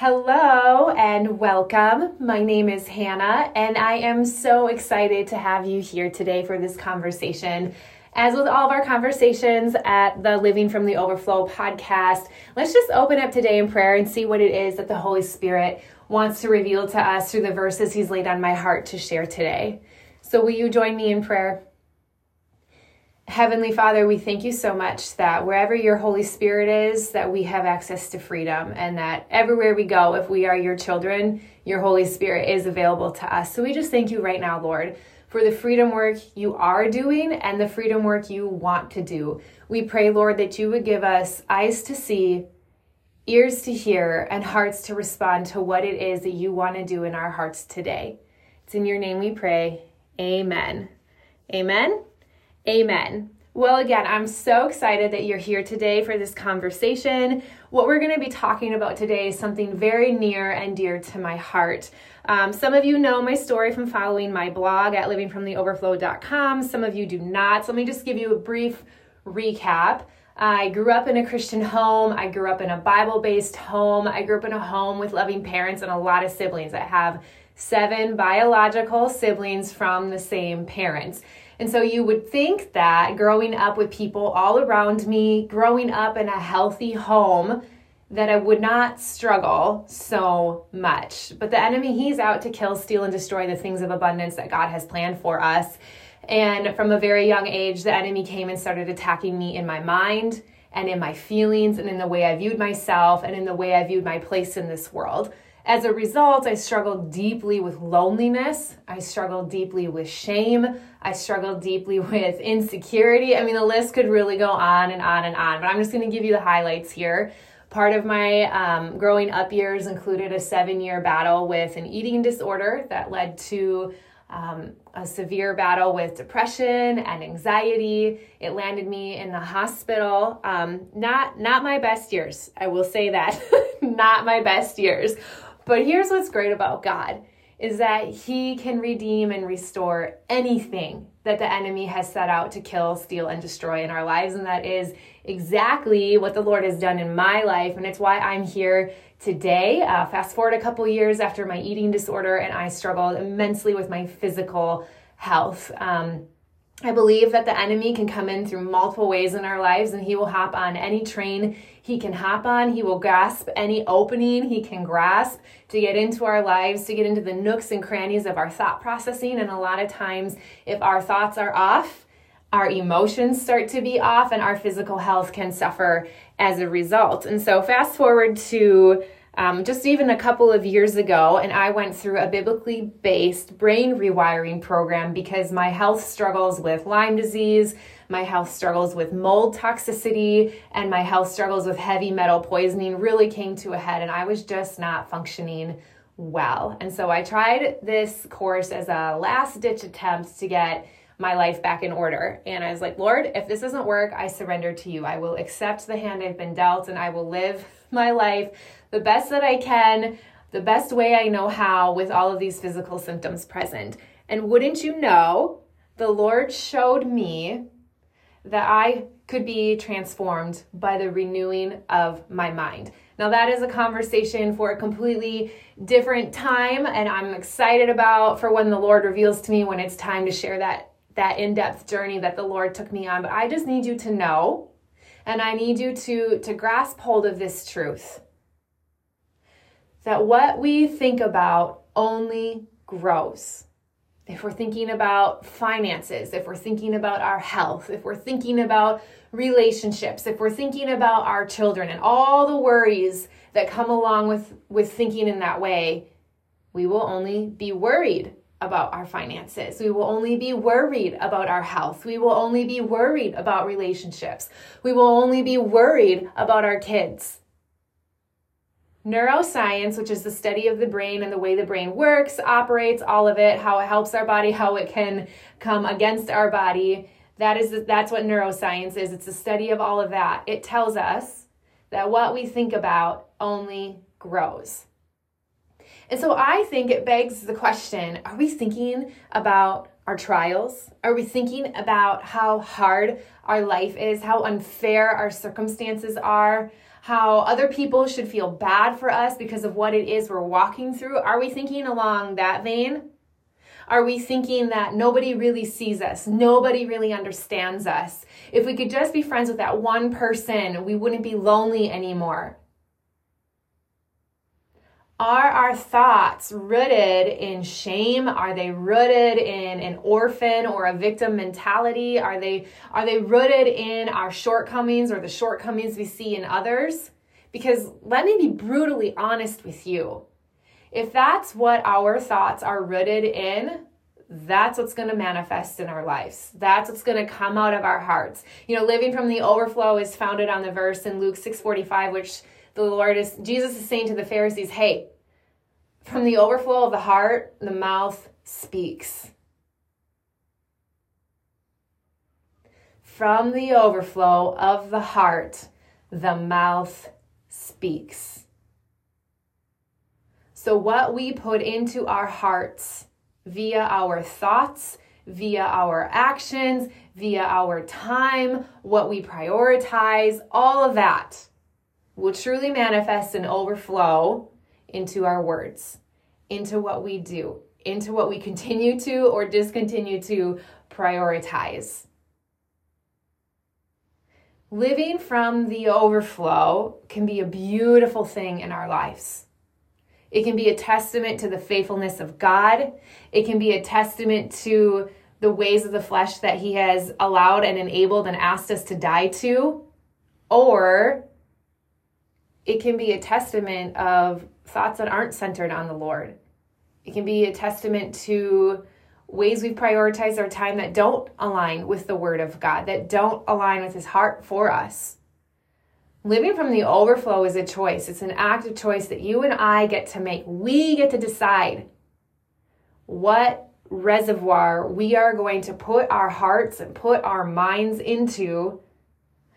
Hello and welcome. My name is Hannah, and I am so excited to have you here today for this conversation. As with all of our conversations at the Living from the Overflow podcast, let's just open up today in prayer and see what it is that the Holy Spirit wants to reveal to us through the verses He's laid on my heart to share today. So, will you join me in prayer? Heavenly Father, we thank you so much that wherever your Holy Spirit is, that we have access to freedom and that everywhere we go, if we are your children, your Holy Spirit is available to us. So we just thank you right now, Lord, for the freedom work you are doing and the freedom work you want to do. We pray, Lord, that you would give us eyes to see, ears to hear, and hearts to respond to what it is that you want to do in our hearts today. It's in your name we pray. Amen. Amen. Amen. Well, again, I'm so excited that you're here today for this conversation. What we're going to be talking about today is something very near and dear to my heart. Um, some of you know my story from following my blog at livingfromtheoverflow.com. Some of you do not. So let me just give you a brief recap. I grew up in a Christian home. I grew up in a Bible based home. I grew up in a home with loving parents and a lot of siblings. I have seven biological siblings from the same parents. And so you would think that growing up with people all around me, growing up in a healthy home, that I would not struggle so much. But the enemy, he's out to kill, steal, and destroy the things of abundance that God has planned for us. And from a very young age, the enemy came and started attacking me in my mind and in my feelings and in the way I viewed myself and in the way I viewed my place in this world. As a result, I struggled deeply with loneliness. I struggled deeply with shame. I struggled deeply with insecurity. I mean, the list could really go on and on and on, but I'm just going to give you the highlights here. Part of my um, growing up years included a seven year battle with an eating disorder that led to um, a severe battle with depression and anxiety. It landed me in the hospital. Um, not not my best years. I will say that. not my best years. But here's what's great about God is that he can redeem and restore anything that the enemy has set out to kill, steal, and destroy in our lives. And that is exactly what the Lord has done in my life. And it's why I'm here today. Uh, fast forward a couple years after my eating disorder, and I struggled immensely with my physical health. Um, I believe that the enemy can come in through multiple ways in our lives and he will hop on any train he can hop on. He will grasp any opening he can grasp to get into our lives, to get into the nooks and crannies of our thought processing. And a lot of times, if our thoughts are off, our emotions start to be off and our physical health can suffer as a result. And so, fast forward to um, just even a couple of years ago, and I went through a biblically based brain rewiring program because my health struggles with Lyme disease, my health struggles with mold toxicity, and my health struggles with heavy metal poisoning really came to a head, and I was just not functioning well. And so I tried this course as a last ditch attempt to get my life back in order. And I was like, Lord, if this doesn't work, I surrender to you. I will accept the hand I've been dealt and I will live my life the best that I can, the best way I know how with all of these physical symptoms present. And wouldn't you know, the Lord showed me that I could be transformed by the renewing of my mind. Now, that is a conversation for a completely different time, and I'm excited about for when the Lord reveals to me when it's time to share that, that in depth journey that the Lord took me on. But I just need you to know, and I need you to, to grasp hold of this truth that what we think about only grows. If we're thinking about finances, if we're thinking about our health, if we're thinking about relationships, if we're thinking about our children and all the worries that come along with, with thinking in that way, we will only be worried about our finances. We will only be worried about our health. We will only be worried about relationships. We will only be worried about our kids. Neuroscience, which is the study of the brain and the way the brain works, operates, all of it, how it helps our body, how it can come against our body. That is that's what neuroscience is. It's a study of all of that. It tells us that what we think about only grows. And so I think it begs the question, are we thinking about our trials? Are we thinking about how hard our life is, how unfair our circumstances are? How other people should feel bad for us because of what it is we're walking through? Are we thinking along that vein? Are we thinking that nobody really sees us? Nobody really understands us? If we could just be friends with that one person, we wouldn't be lonely anymore. Are our thoughts rooted in shame? Are they rooted in an orphan or a victim mentality? Are they are they rooted in our shortcomings or the shortcomings we see in others? Because let me be brutally honest with you. If that's what our thoughts are rooted in, that's what's going to manifest in our lives. That's what's going to come out of our hearts. You know, living from the overflow is founded on the verse in Luke 6:45 which the Lord is, Jesus is saying to the Pharisees, hey, from the overflow of the heart, the mouth speaks. From the overflow of the heart, the mouth speaks. So, what we put into our hearts via our thoughts, via our actions, via our time, what we prioritize, all of that will truly manifest and overflow into our words, into what we do, into what we continue to or discontinue to prioritize. Living from the overflow can be a beautiful thing in our lives. It can be a testament to the faithfulness of God. It can be a testament to the ways of the flesh that He has allowed and enabled and asked us to die to. Or it can be a testament of thoughts that aren't centered on the Lord. It can be a testament to ways we prioritize our time that don't align with the Word of God, that don't align with His heart for us. Living from the overflow is a choice. It's an active choice that you and I get to make. We get to decide what reservoir we are going to put our hearts and put our minds into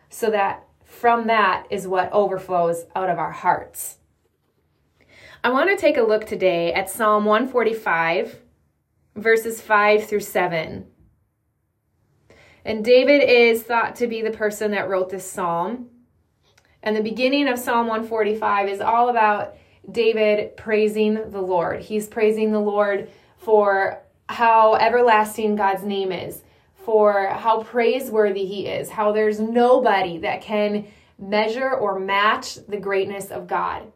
so that from that is what overflows out of our hearts. I want to take a look today at Psalm 145, verses 5 through 7. And David is thought to be the person that wrote this psalm. And the beginning of Psalm 145 is all about David praising the Lord. He's praising the Lord for how everlasting God's name is, for how praiseworthy he is, how there's nobody that can measure or match the greatness of God.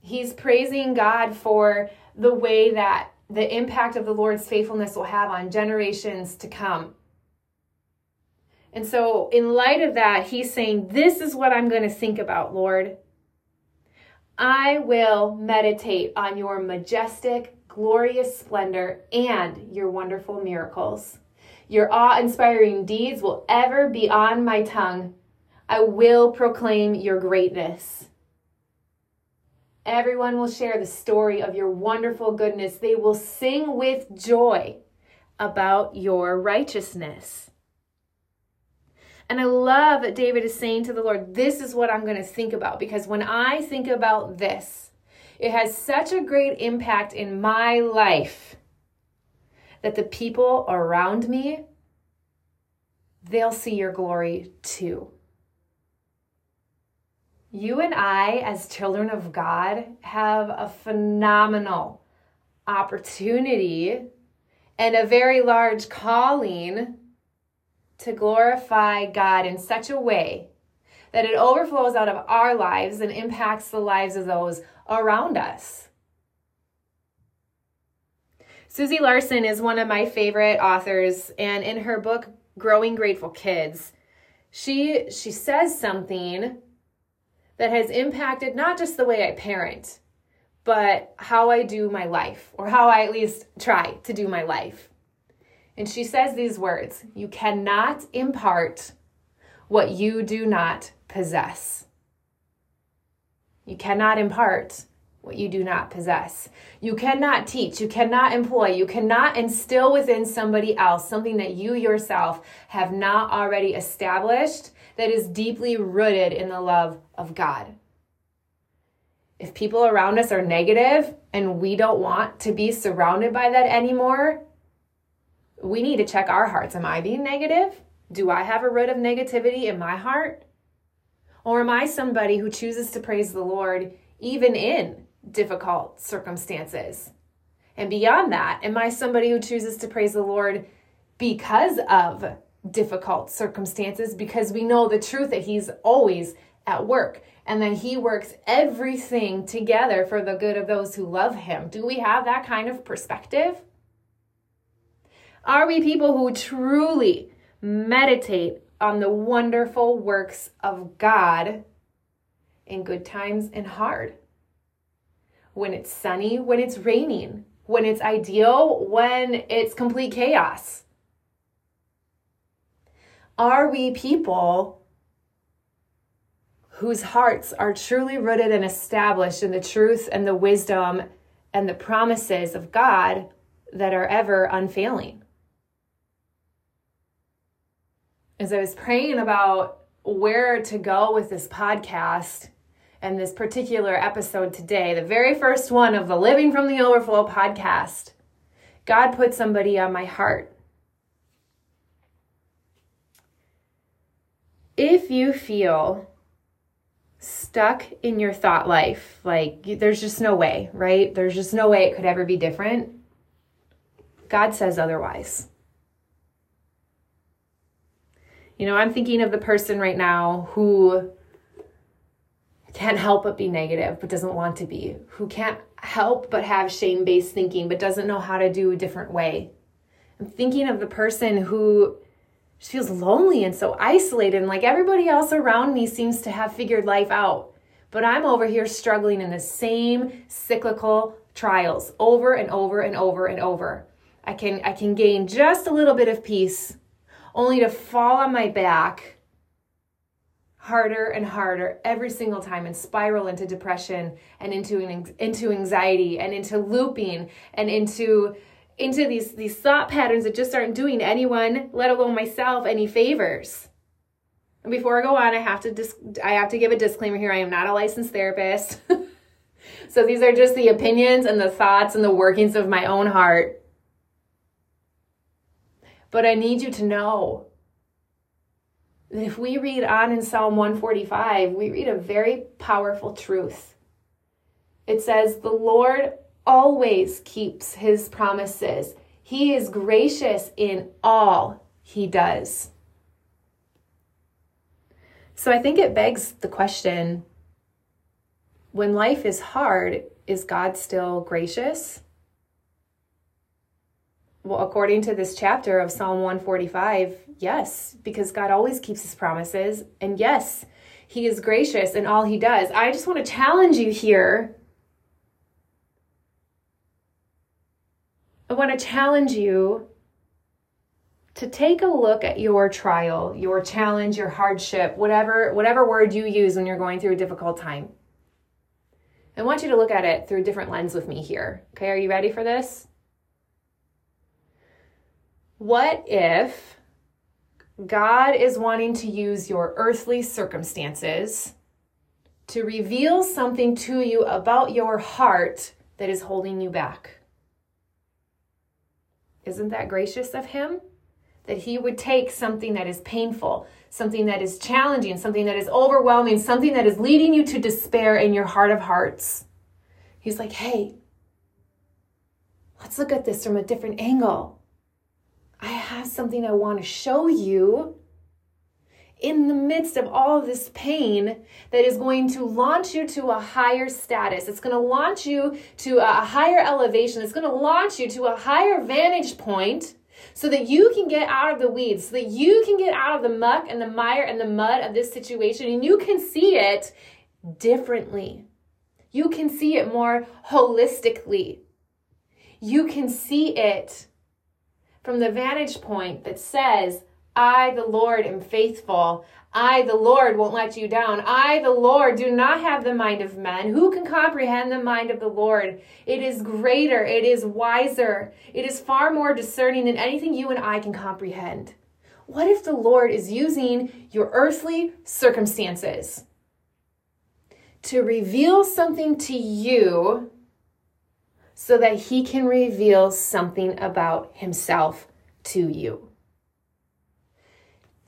He's praising God for the way that the impact of the Lord's faithfulness will have on generations to come. And so, in light of that, he's saying, This is what I'm going to think about, Lord. I will meditate on your majestic, glorious splendor and your wonderful miracles. Your awe inspiring deeds will ever be on my tongue. I will proclaim your greatness. Everyone will share the story of your wonderful goodness. They will sing with joy about your righteousness. And I love that David is saying to the Lord, This is what I'm going to think about because when I think about this, it has such a great impact in my life that the people around me they'll see your glory too. You and I, as children of God, have a phenomenal opportunity and a very large calling to glorify God in such a way that it overflows out of our lives and impacts the lives of those around us. Susie Larson is one of my favorite authors, and in her book, Growing Grateful Kids, she, she says something that has impacted not just the way I parent, but how I do my life, or how I at least try to do my life. And she says these words You cannot impart what you do not possess. You cannot impart what you do not possess. You cannot teach, you cannot employ, you cannot instill within somebody else something that you yourself have not already established that is deeply rooted in the love of God. If people around us are negative and we don't want to be surrounded by that anymore, we need to check our hearts. Am I being negative? Do I have a root of negativity in my heart? Or am I somebody who chooses to praise the Lord even in difficult circumstances? And beyond that, am I somebody who chooses to praise the Lord because of difficult circumstances? Because we know the truth that He's always at work and that He works everything together for the good of those who love Him. Do we have that kind of perspective? Are we people who truly meditate on the wonderful works of God in good times and hard? When it's sunny, when it's raining, when it's ideal, when it's complete chaos? Are we people whose hearts are truly rooted and established in the truth and the wisdom and the promises of God that are ever unfailing? As I was praying about where to go with this podcast, and this particular episode today, the very first one of the Living from the Overflow podcast, God put somebody on my heart. If you feel stuck in your thought life, like there's just no way, right? There's just no way it could ever be different. God says otherwise. You know, I'm thinking of the person right now who can't help but be negative but doesn't want to be, who can't help but have shame based thinking but doesn't know how to do a different way. I'm thinking of the person who just feels lonely and so isolated and like everybody else around me seems to have figured life out. But I'm over here struggling in the same cyclical trials over and over and over and over. I can I can gain just a little bit of peace only to fall on my back harder and harder every single time and spiral into depression and into into anxiety and into looping and into into these these thought patterns that just aren't doing anyone let alone myself any favors. And before i go on i have to dis- i have to give a disclaimer here. I am not a licensed therapist. So these are just the opinions and the thoughts and the workings of my own heart. But i need you to know if we read on in Psalm 145, we read a very powerful truth. It says, The Lord always keeps his promises. He is gracious in all he does. So I think it begs the question when life is hard, is God still gracious? Well, according to this chapter of Psalm 145, yes, because God always keeps his promises. And yes, he is gracious in all he does. I just want to challenge you here. I want to challenge you to take a look at your trial, your challenge, your hardship, whatever whatever word you use when you're going through a difficult time. I want you to look at it through a different lens with me here. Okay, are you ready for this? What if God is wanting to use your earthly circumstances to reveal something to you about your heart that is holding you back? Isn't that gracious of Him? That He would take something that is painful, something that is challenging, something that is overwhelming, something that is leading you to despair in your heart of hearts. He's like, hey, let's look at this from a different angle. Something I want to show you in the midst of all of this pain that is going to launch you to a higher status. It's going to launch you to a higher elevation. It's going to launch you to a higher vantage point so that you can get out of the weeds, so that you can get out of the muck and the mire and the mud of this situation and you can see it differently. You can see it more holistically. You can see it from the vantage point that says, I, the Lord, am faithful. I, the Lord, won't let you down. I, the Lord, do not have the mind of men. Who can comprehend the mind of the Lord? It is greater, it is wiser, it is far more discerning than anything you and I can comprehend. What if the Lord is using your earthly circumstances to reveal something to you so that he can reveal something about himself to you.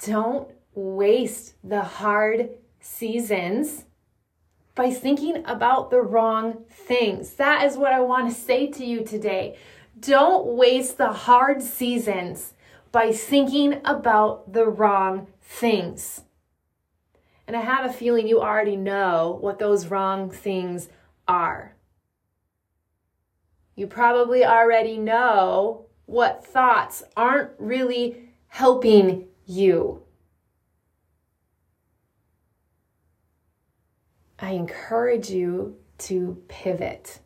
Don't waste the hard seasons by thinking about the wrong things. That is what I want to say to you today. Don't waste the hard seasons by thinking about the wrong things. And I have a feeling you already know what those wrong things are. You probably already know what thoughts aren't really helping you. I encourage you to pivot,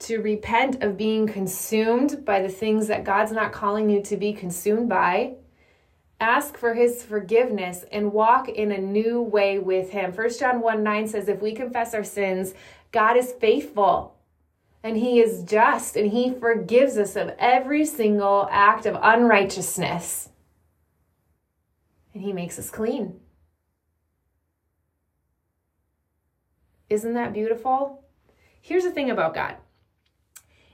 to repent of being consumed by the things that God's not calling you to be consumed by. Ask for his forgiveness and walk in a new way with him. 1 John 1 9 says, If we confess our sins, God is faithful and he is just and he forgives us of every single act of unrighteousness. And he makes us clean. Isn't that beautiful? Here's the thing about God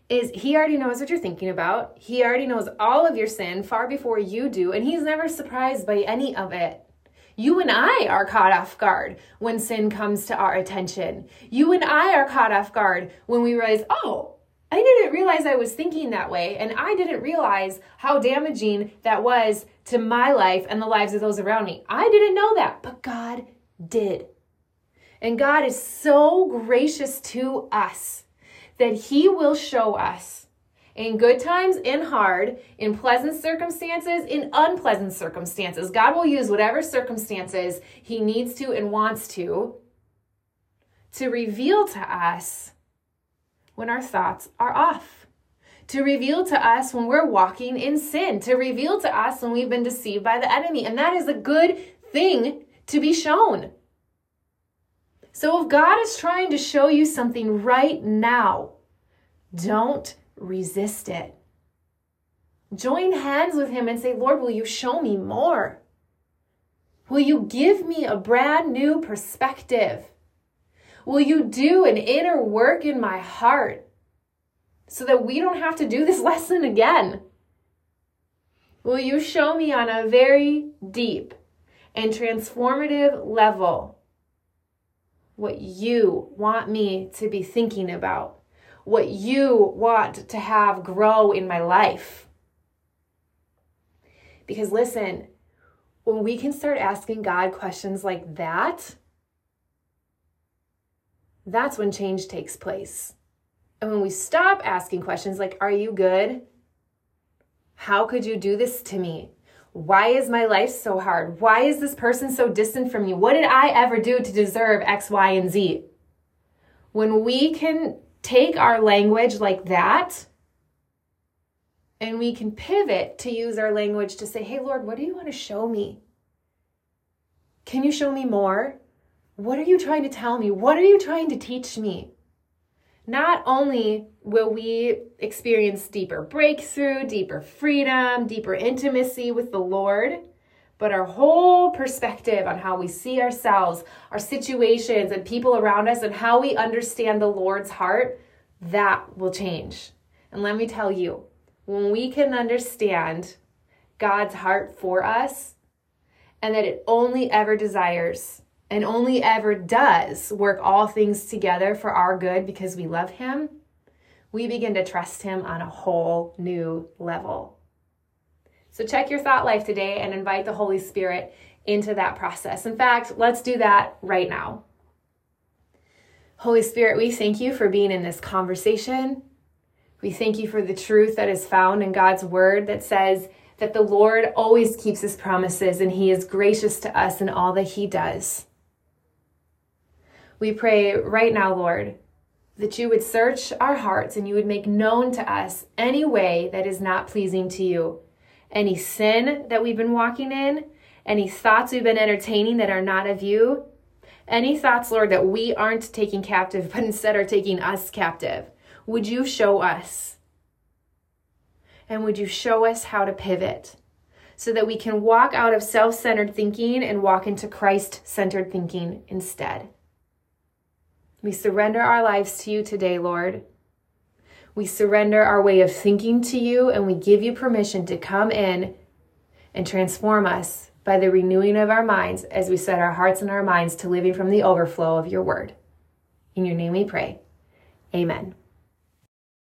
is he already knows what you're thinking about. He already knows all of your sin far before you do, and he's never surprised by any of it. You and I are caught off guard when sin comes to our attention. You and I are caught off guard when we realize, oh, I didn't realize I was thinking that way, and I didn't realize how damaging that was to my life and the lives of those around me. I didn't know that, but God did. And God is so gracious to us that He will show us in good times, in hard, in pleasant circumstances, in unpleasant circumstances. God will use whatever circumstances He needs to and wants to to reveal to us when our thoughts are off. To reveal to us when we're walking in sin, to reveal to us when we've been deceived by the enemy. And that is a good thing to be shown. So if God is trying to show you something right now, don't resist it. Join hands with Him and say, Lord, will you show me more? Will you give me a brand new perspective? Will you do an inner work in my heart so that we don't have to do this lesson again? Will you show me on a very deep and transformative level what you want me to be thinking about, what you want to have grow in my life. Because listen, when we can start asking God questions like that, that's when change takes place. And when we stop asking questions like, Are you good? How could you do this to me? Why is my life so hard? Why is this person so distant from me? What did I ever do to deserve X, Y, and Z? When we can take our language like that and we can pivot to use our language to say, Hey, Lord, what do you want to show me? Can you show me more? What are you trying to tell me? What are you trying to teach me? not only will we experience deeper breakthrough, deeper freedom, deeper intimacy with the Lord, but our whole perspective on how we see ourselves, our situations, and people around us, and how we understand the Lord's heart, that will change. And let me tell you, when we can understand God's heart for us, and that it only ever desires and only ever does work all things together for our good because we love Him, we begin to trust Him on a whole new level. So, check your thought life today and invite the Holy Spirit into that process. In fact, let's do that right now. Holy Spirit, we thank you for being in this conversation. We thank you for the truth that is found in God's word that says that the Lord always keeps his promises and he is gracious to us in all that he does. We pray right now, Lord, that you would search our hearts and you would make known to us any way that is not pleasing to you, any sin that we've been walking in, any thoughts we've been entertaining that are not of you, any thoughts, Lord, that we aren't taking captive, but instead are taking us captive. Would you show us? And would you show us how to pivot so that we can walk out of self centered thinking and walk into Christ centered thinking instead? We surrender our lives to you today, Lord. We surrender our way of thinking to you and we give you permission to come in and transform us by the renewing of our minds as we set our hearts and our minds to living from the overflow of your word. In your name we pray. Amen.